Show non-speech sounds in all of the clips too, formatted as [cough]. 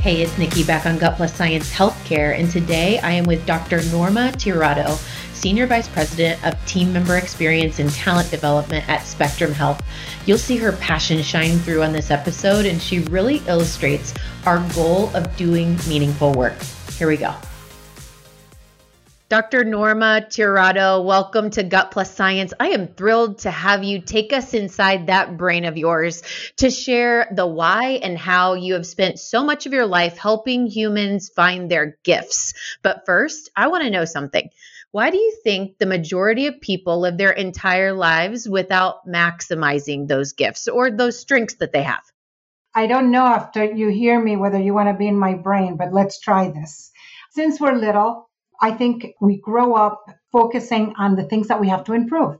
Hey, it's Nikki back on Gut Plus Science Healthcare, and today I am with Dr. Norma Tirado, Senior Vice President of Team Member Experience and Talent Development at Spectrum Health. You'll see her passion shine through on this episode, and she really illustrates our goal of doing meaningful work. Here we go. Dr. Norma Tirado, welcome to Gut Plus Science. I am thrilled to have you take us inside that brain of yours to share the why and how you have spent so much of your life helping humans find their gifts. But first, I want to know something. Why do you think the majority of people live their entire lives without maximizing those gifts or those strengths that they have? I don't know after you hear me whether you want to be in my brain, but let's try this. Since we're little, I think we grow up focusing on the things that we have to improve,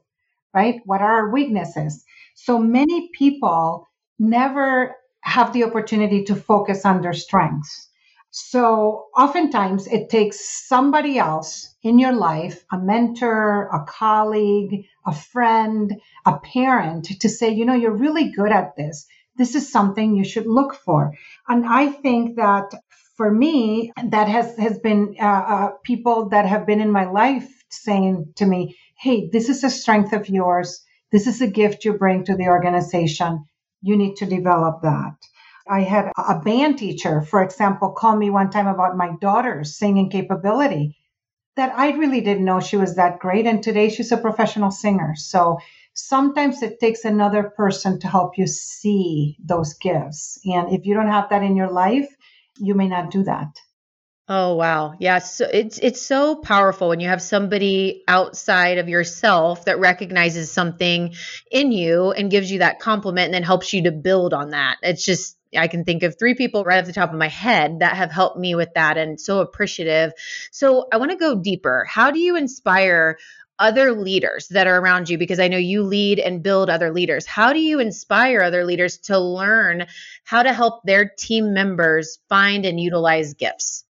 right? What are our weaknesses? So many people never have the opportunity to focus on their strengths. So oftentimes it takes somebody else in your life, a mentor, a colleague, a friend, a parent to say, you know, you're really good at this. This is something you should look for. And I think that for me, that has has been uh, uh, people that have been in my life saying to me, "Hey, this is a strength of yours. This is a gift you bring to the organization. You need to develop that." I had a band teacher, for example, call me one time about my daughter's singing capability that I really didn't know she was that great. And today she's a professional singer. So sometimes it takes another person to help you see those gifts. And if you don't have that in your life, you may not do that. Oh wow. Yeah, so it's it's so powerful when you have somebody outside of yourself that recognizes something in you and gives you that compliment and then helps you to build on that. It's just I can think of three people right off the top of my head that have helped me with that and so appreciative. So I want to go deeper. How do you inspire other leaders that are around you because I know you lead and build other leaders. How do you inspire other leaders to learn how to help their team members find and utilize gifts?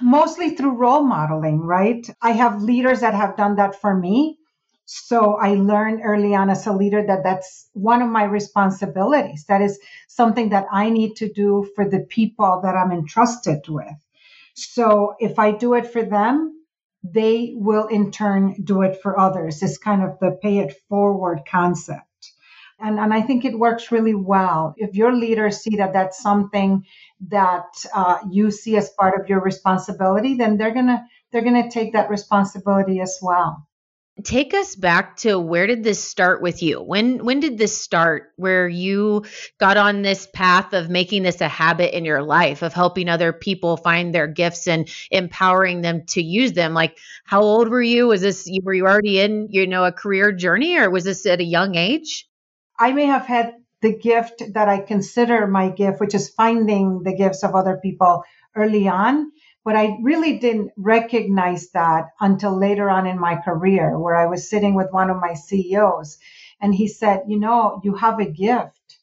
Mostly through role modeling, right? I have leaders that have done that for me. So I learned early on as a leader that that's one of my responsibilities. That is something that I need to do for the people that I'm entrusted with. So if I do it for them, they will in turn do it for others. It's kind of the pay it forward concept. And, and I think it works really well. If your leaders see that that's something that uh, you see as part of your responsibility, then they're gonna they're gonna take that responsibility as well. Take us back to where did this start with you? When when did this start where you got on this path of making this a habit in your life of helping other people find their gifts and empowering them to use them? Like how old were you? Was this were you already in, you know, a career journey or was this at a young age? I may have had the gift that I consider my gift, which is finding the gifts of other people early on. But I really didn't recognize that until later on in my career, where I was sitting with one of my CEOs and he said, You know, you have a gift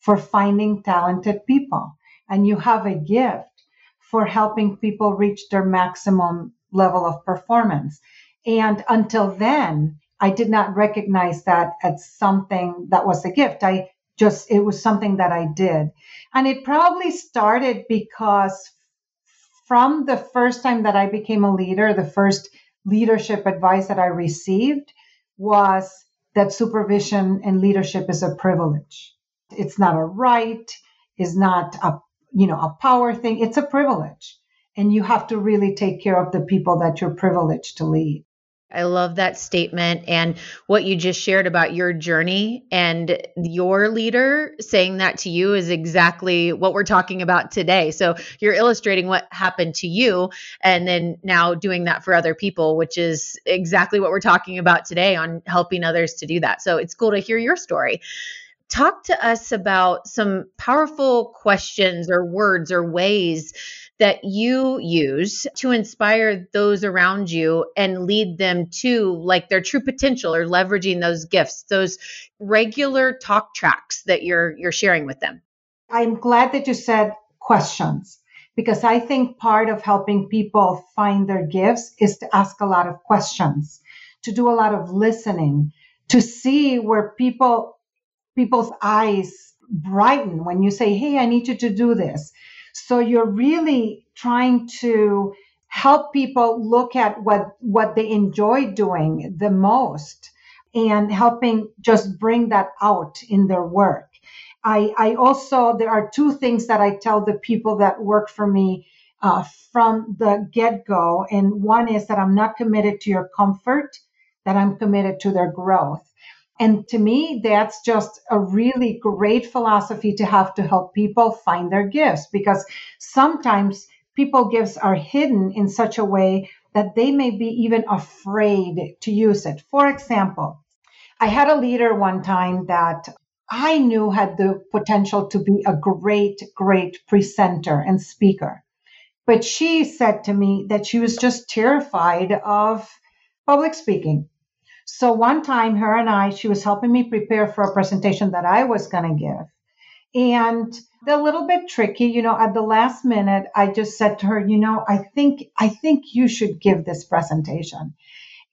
for finding talented people, and you have a gift for helping people reach their maximum level of performance. And until then, I did not recognize that as something that was a gift. I just, it was something that I did. And it probably started because from the first time that I became a leader, the first leadership advice that I received was that supervision and leadership is a privilege. It's not a right, it's not a you know a power thing, it's a privilege. And you have to really take care of the people that you're privileged to lead. I love that statement and what you just shared about your journey and your leader saying that to you is exactly what we're talking about today. So you're illustrating what happened to you and then now doing that for other people, which is exactly what we're talking about today on helping others to do that. So it's cool to hear your story talk to us about some powerful questions or words or ways that you use to inspire those around you and lead them to like their true potential or leveraging those gifts those regular talk tracks that you're you're sharing with them? I'm glad that you said questions because i think part of helping people find their gifts is to ask a lot of questions to do a lot of listening to see where people people's eyes brighten when you say hey i need you to do this So you're really trying to help people look at what, what they enjoy doing the most and helping just bring that out in their work. I, I also, there are two things that I tell the people that work for me uh, from the get go. And one is that I'm not committed to your comfort, that I'm committed to their growth. And to me, that's just a really great philosophy to have to help people find their gifts because sometimes people gifts are hidden in such a way that they may be even afraid to use it. For example, I had a leader one time that I knew had the potential to be a great, great presenter and speaker. But she said to me that she was just terrified of public speaking. So one time, her and I, she was helping me prepare for a presentation that I was going to give. And a little bit tricky, you know, at the last minute, I just said to her, you know, I think, I think you should give this presentation.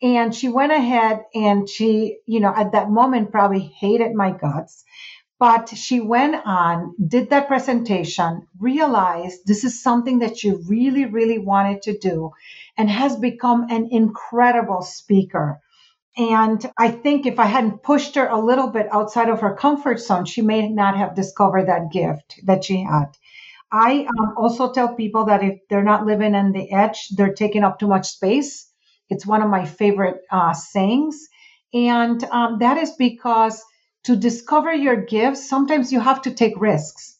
And she went ahead and she, you know, at that moment probably hated my guts. But she went on, did that presentation, realized this is something that she really, really wanted to do, and has become an incredible speaker. And I think if I hadn't pushed her a little bit outside of her comfort zone, she may not have discovered that gift that she had. I um, also tell people that if they're not living on the edge, they're taking up too much space. It's one of my favorite uh, sayings. And um, that is because to discover your gifts, sometimes you have to take risks.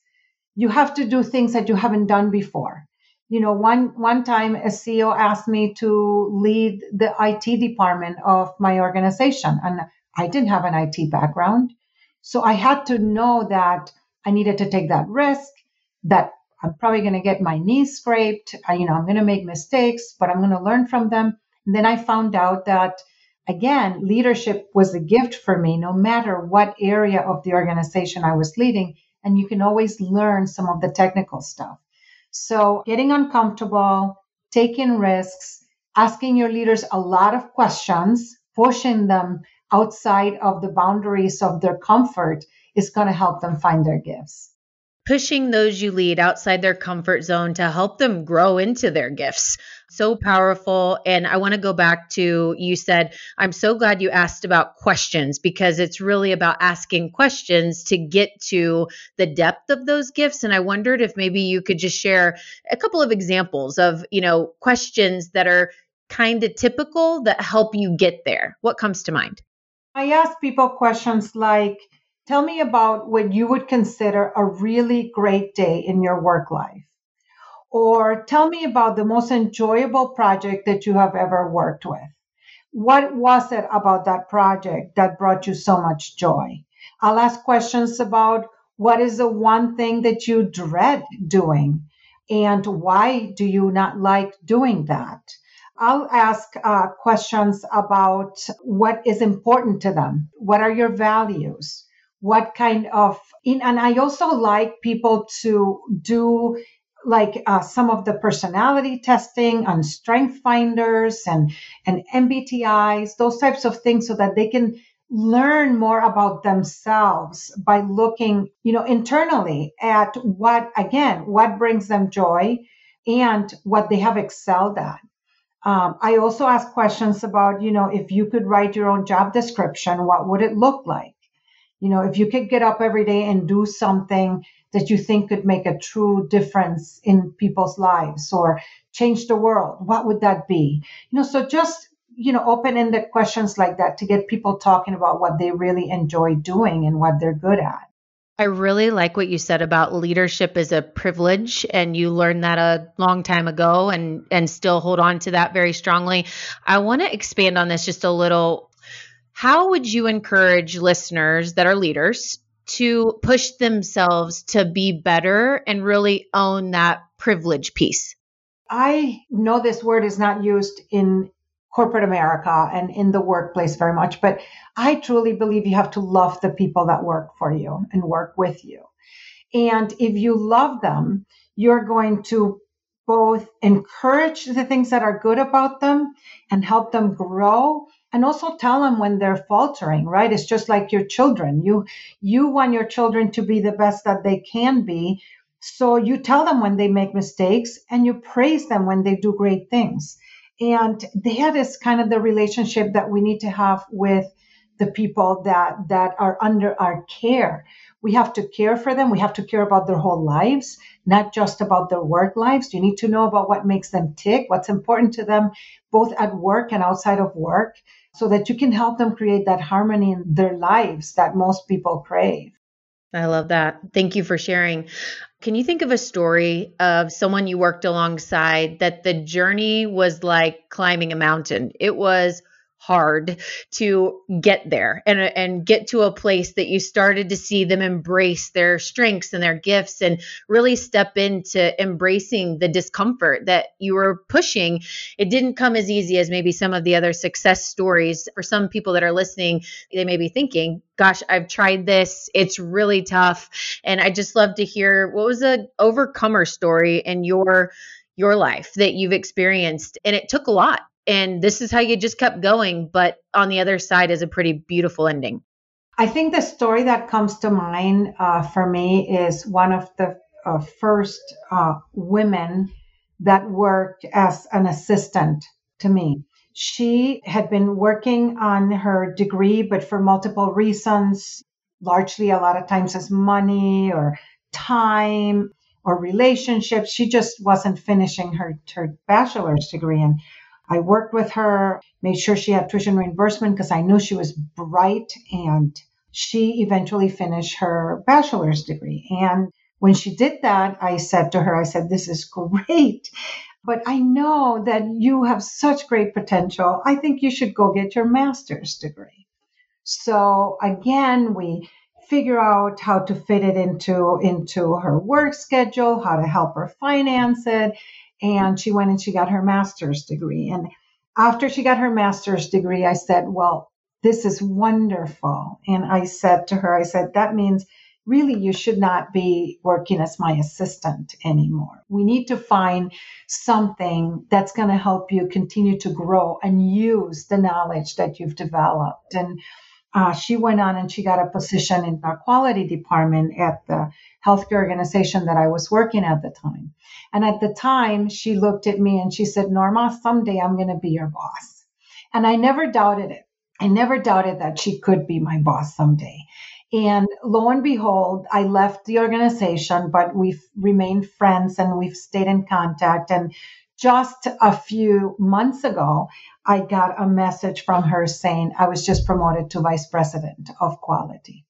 You have to do things that you haven't done before. You know, one one time a CEO asked me to lead the IT department of my organization, and I didn't have an IT background, so I had to know that I needed to take that risk. That I'm probably going to get my knees scraped. I, you know, I'm going to make mistakes, but I'm going to learn from them. And then I found out that again, leadership was a gift for me, no matter what area of the organization I was leading. And you can always learn some of the technical stuff. So getting uncomfortable, taking risks, asking your leaders a lot of questions, pushing them outside of the boundaries of their comfort is going to help them find their gifts pushing those you lead outside their comfort zone to help them grow into their gifts. So powerful. And I want to go back to you said, I'm so glad you asked about questions because it's really about asking questions to get to the depth of those gifts. And I wondered if maybe you could just share a couple of examples of, you know, questions that are kind of typical that help you get there. What comes to mind? I ask people questions like, Tell me about what you would consider a really great day in your work life. Or tell me about the most enjoyable project that you have ever worked with. What was it about that project that brought you so much joy? I'll ask questions about what is the one thing that you dread doing and why do you not like doing that? I'll ask uh, questions about what is important to them. What are your values? What kind of in, and i also like people to do like uh, some of the personality testing on strength finders and and mbtis those types of things so that they can learn more about themselves by looking you know internally at what again what brings them joy and what they have excelled at. Um, i also ask questions about you know if you could write your own job description what would it look like you know, if you could get up every day and do something that you think could make a true difference in people's lives or change the world, what would that be? You know, so just, you know, open ended questions like that to get people talking about what they really enjoy doing and what they're good at. I really like what you said about leadership is a privilege and you learned that a long time ago and and still hold on to that very strongly. I want to expand on this just a little how would you encourage listeners that are leaders to push themselves to be better and really own that privilege piece? I know this word is not used in corporate America and in the workplace very much, but I truly believe you have to love the people that work for you and work with you. And if you love them, you're going to both encourage the things that are good about them and help them grow and also tell them when they're faltering right it's just like your children you you want your children to be the best that they can be So you tell them when they make mistakes and you praise them when they do great things. And that is kind of the relationship that we need to have with the people that that are under our care. We have to care for them. We have to care about their whole lives, not just about their work lives. You need to know about what makes them tick, what's important to them, both at work and outside of work, so that you can help them create that harmony in their lives that most people crave. I love that. Thank you for sharing. Can you think of a story of someone you worked alongside that the journey was like climbing a mountain? It was hard to get there and and get to a place that you started to see them embrace their strengths and their gifts and really step into embracing the discomfort that you were pushing. It didn't come as easy as maybe some of the other success stories. For some people that are listening they may be thinking gosh i've tried this. It's really tough. And i just love to hear what was a overcomer story in your your life that you've experienced? And it took a lot and this is how you just kept going but on the other side is a pretty beautiful ending. I think the story that comes to mind uh, for me is one of the uh, first uh, women that worked as an assistant to me. She had been working on her degree but for multiple reasons largely a lot of times as money or time or relationships. She just wasn't finishing her, her bachelor's degree. And I worked with her, made sure she had tuition reimbursement because I knew she was bright and she eventually finished her bachelor's degree. And when she did that, I said to her, I said, This is great. But I know that you have such great potential. I think you should go get your master's degree. So again, we figure out how to fit it into into her work schedule, how to help her finance it and she went and she got her master's degree. And after she got her master's degree, I said, Well, this is wonderful. And I said to her, I said, That means really you should not be working as my assistant anymore. We need to find something that's going to help you continue to grow and use the knowledge that you've developed. And uh, she went on and she got a position in the quality department at the healthcare organization that I was working at the time. And at the time, she looked at me and she said, Norma, someday I'm going to be your boss. And I never doubted it. I never doubted that she could be my boss someday. And lo and behold, I left the organization, but we've remained friends and we've stayed in contact. And just a few months ago, I got a message from her saying I was just promoted to vice president of quality.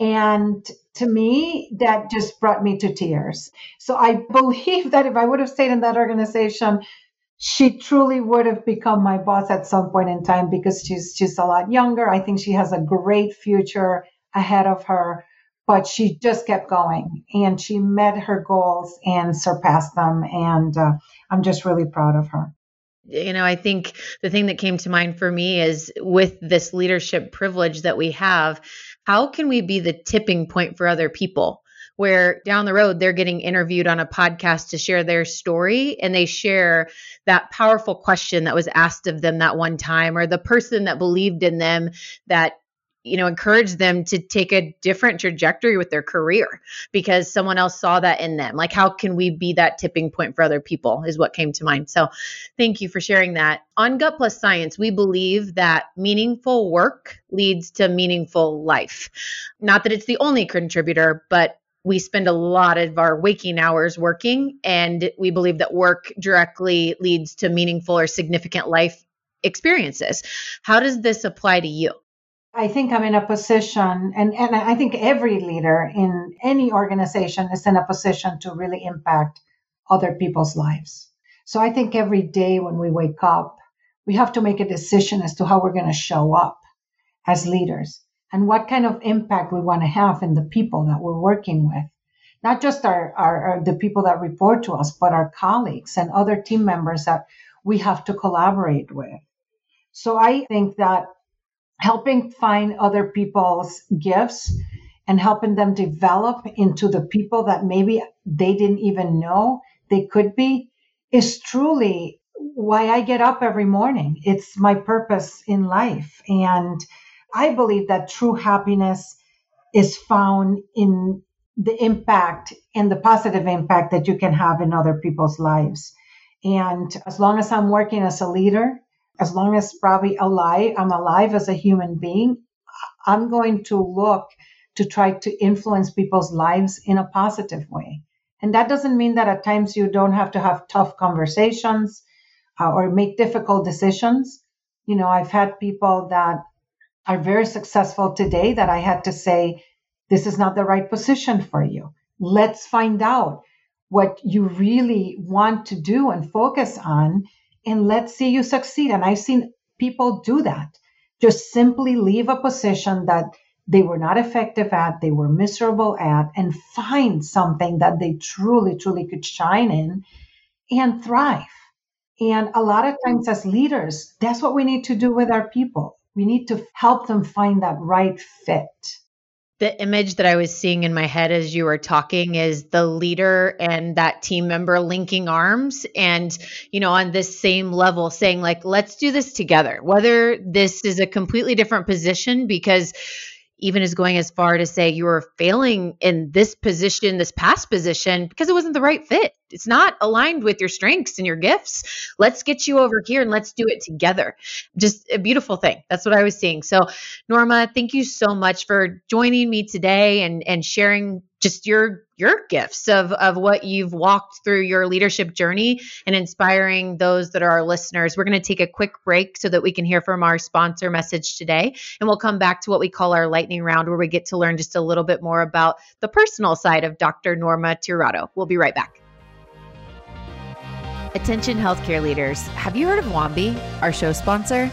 And to me, that just brought me to tears. So I [laughs] believe that if I would have stayed in that organization, she truly would have become my boss at some point in time because she's she's a lot younger. I think she has a great future ahead of her but she just kept going and she met her goals and surpassed them. And uh, I'm just really proud of her. You know, I think the thing that came to mind for me is with this leadership privilege that we have, how can we be the tipping point for other people? Where down the road they're getting interviewed on a podcast to share their story and they share that powerful question that was asked of them that one time or the person that believed in them that you know encourage them to take a different trajectory with their career because someone else saw that in them. Like how can we be that tipping point for other people is what came to mind. So thank you for sharing that. On gut plus science we believe that meaningful work leads to meaningful life. Not that it's the only contributor but we spend a lot of our waking hours working and we believe that work directly leads to meaningful or significant life experiences. How does this apply to you I think I'm in a position, and, and I think every leader in any organization is in a position to really impact other people's lives. So I think every day when we wake up, we have to make a decision as to how we're going to show up as leaders and what kind of impact we want to have in the people that we're working with. Not just our, our, our the people that report to us, but our colleagues and other team members that we have to collaborate with. So I think that helping find other people's gifts and helping them develop into the people that maybe they didn't even know they could be is truly why I get up every morning. It's my purpose in life. And I believe that true happiness is found in the impact and the positive impact that you can have in other people's lives. And as long as I'm working as a leader, as long as probably alive, I'm alive as a human being, I'm going to look to try to influence people's lives in a positive way. And that doesn't mean that at times you don't have to have tough conversations uh, or make difficult decisions. You know, I've had people that are very successful today that I had to say, this is not the right position for you. Let's find out what you really want to do and focus on, and let's see you succeed. And I've seen people do that. Just simply leave a position that they were not effective at, they were miserable at, and find something that they truly, truly could shine in and thrive. And a lot of times, as leaders, that's what we need to do with our people. We need to help them find that right fit the image that I was seeing in my head as you were talking is the leader and that team member linking arms and, you know, on this same level saying, like, let's do this together, whether this is a completely different position because even is going as far to say you were failing in this position, this past position, because it wasn't the right fit. It's not aligned with your strengths and your gifts. Let's get you over here and let's do it together. Just a beautiful thing. That's what I was seeing. So, Norma, thank you so much for joining me today and and sharing just your your gifts of of what you've walked through your leadership journey and inspiring those that are our listeners. We're going to take a quick break so that we can hear from our sponsor message today and we'll come back to what we call our lightning round where we get to learn just a little bit more about the personal side of Dr. Norma Tirado. We'll be right back. Attention healthcare leaders, have you heard of Wambi, our show sponsor?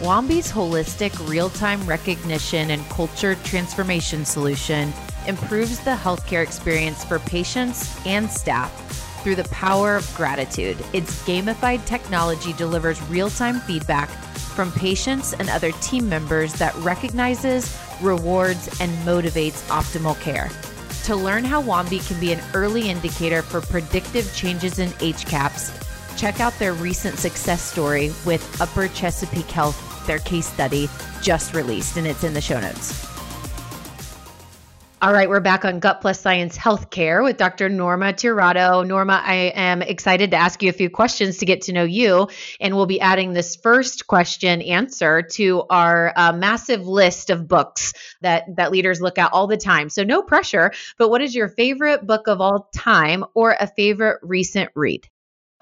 Wambi's holistic real-time recognition and culture transformation solution improves the healthcare experience for patients and staff through the power of gratitude. Its gamified technology delivers real time feedback from patients and other team members that recognizes, rewards, and motivates optimal care. To learn how Wambi can be an early indicator for predictive changes in HCAHPS, check out their recent success story with Upper Chesapeake Health, their case study just released, and it's in the show notes. All right, we're back on Gut Plus Science Healthcare with Dr. Norma Tirado. Norma, I am excited to ask you a few questions to get to know you, and we'll be adding this first question answer to our uh, massive list of books that that leaders look at all the time. So no pressure, but what is your favorite book of all time or a favorite recent read?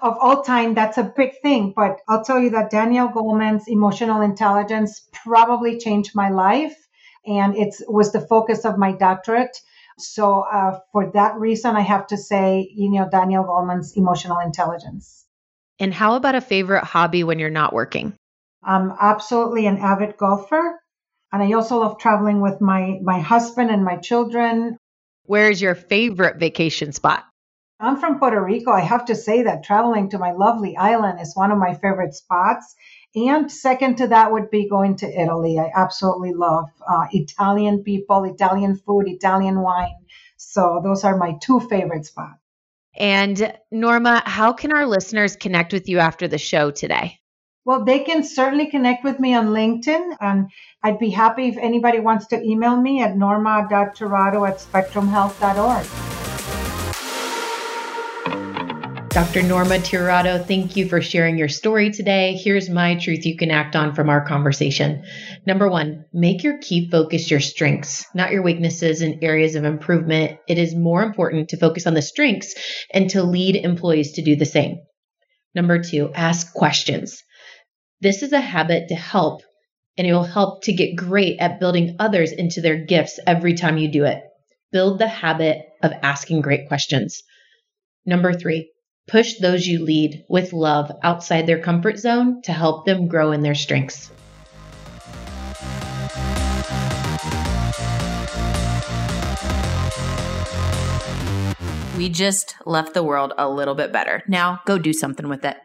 Of all time, that's a big thing, but I'll tell you that Daniel Goleman's Emotional Intelligence probably changed my life and it was the focus of my doctorate. So uh, for that reason, I have to say, you know, Daniel Goleman's emotional intelligence. And how about a favorite hobby when you're not working? I'm absolutely an avid golfer, and I also love traveling with my my husband and my children. Where's your favorite vacation spot? I'm from Puerto Rico. I have to say that traveling to my lovely island is one of my favorite spots. And second to that would be going to Italy. I absolutely love uh, Italian people, Italian food, Italian wine. So those are my two favorite spots. And Norma, how can our listeners connect with you after the show today? Well, they can certainly connect with me on LinkedIn. And I'd be happy if anybody wants to email me at norma.tirado at spectrumhealth.org. Dr. Norma Tirado, thank you for sharing your story today. Here's my truth you can act on from our conversation. Number one, make your key focus your strengths, not your weaknesses and areas of improvement. It is more important to focus on the strengths and to lead employees to do the same. Number two, ask questions. This is a habit to help, and it will help to get great at building others into their gifts every time you do it. Build the habit of asking great questions. Number three, Push those you lead with love outside their comfort zone to help them grow in their strengths. We just left the world a little bit better. Now go do something with it.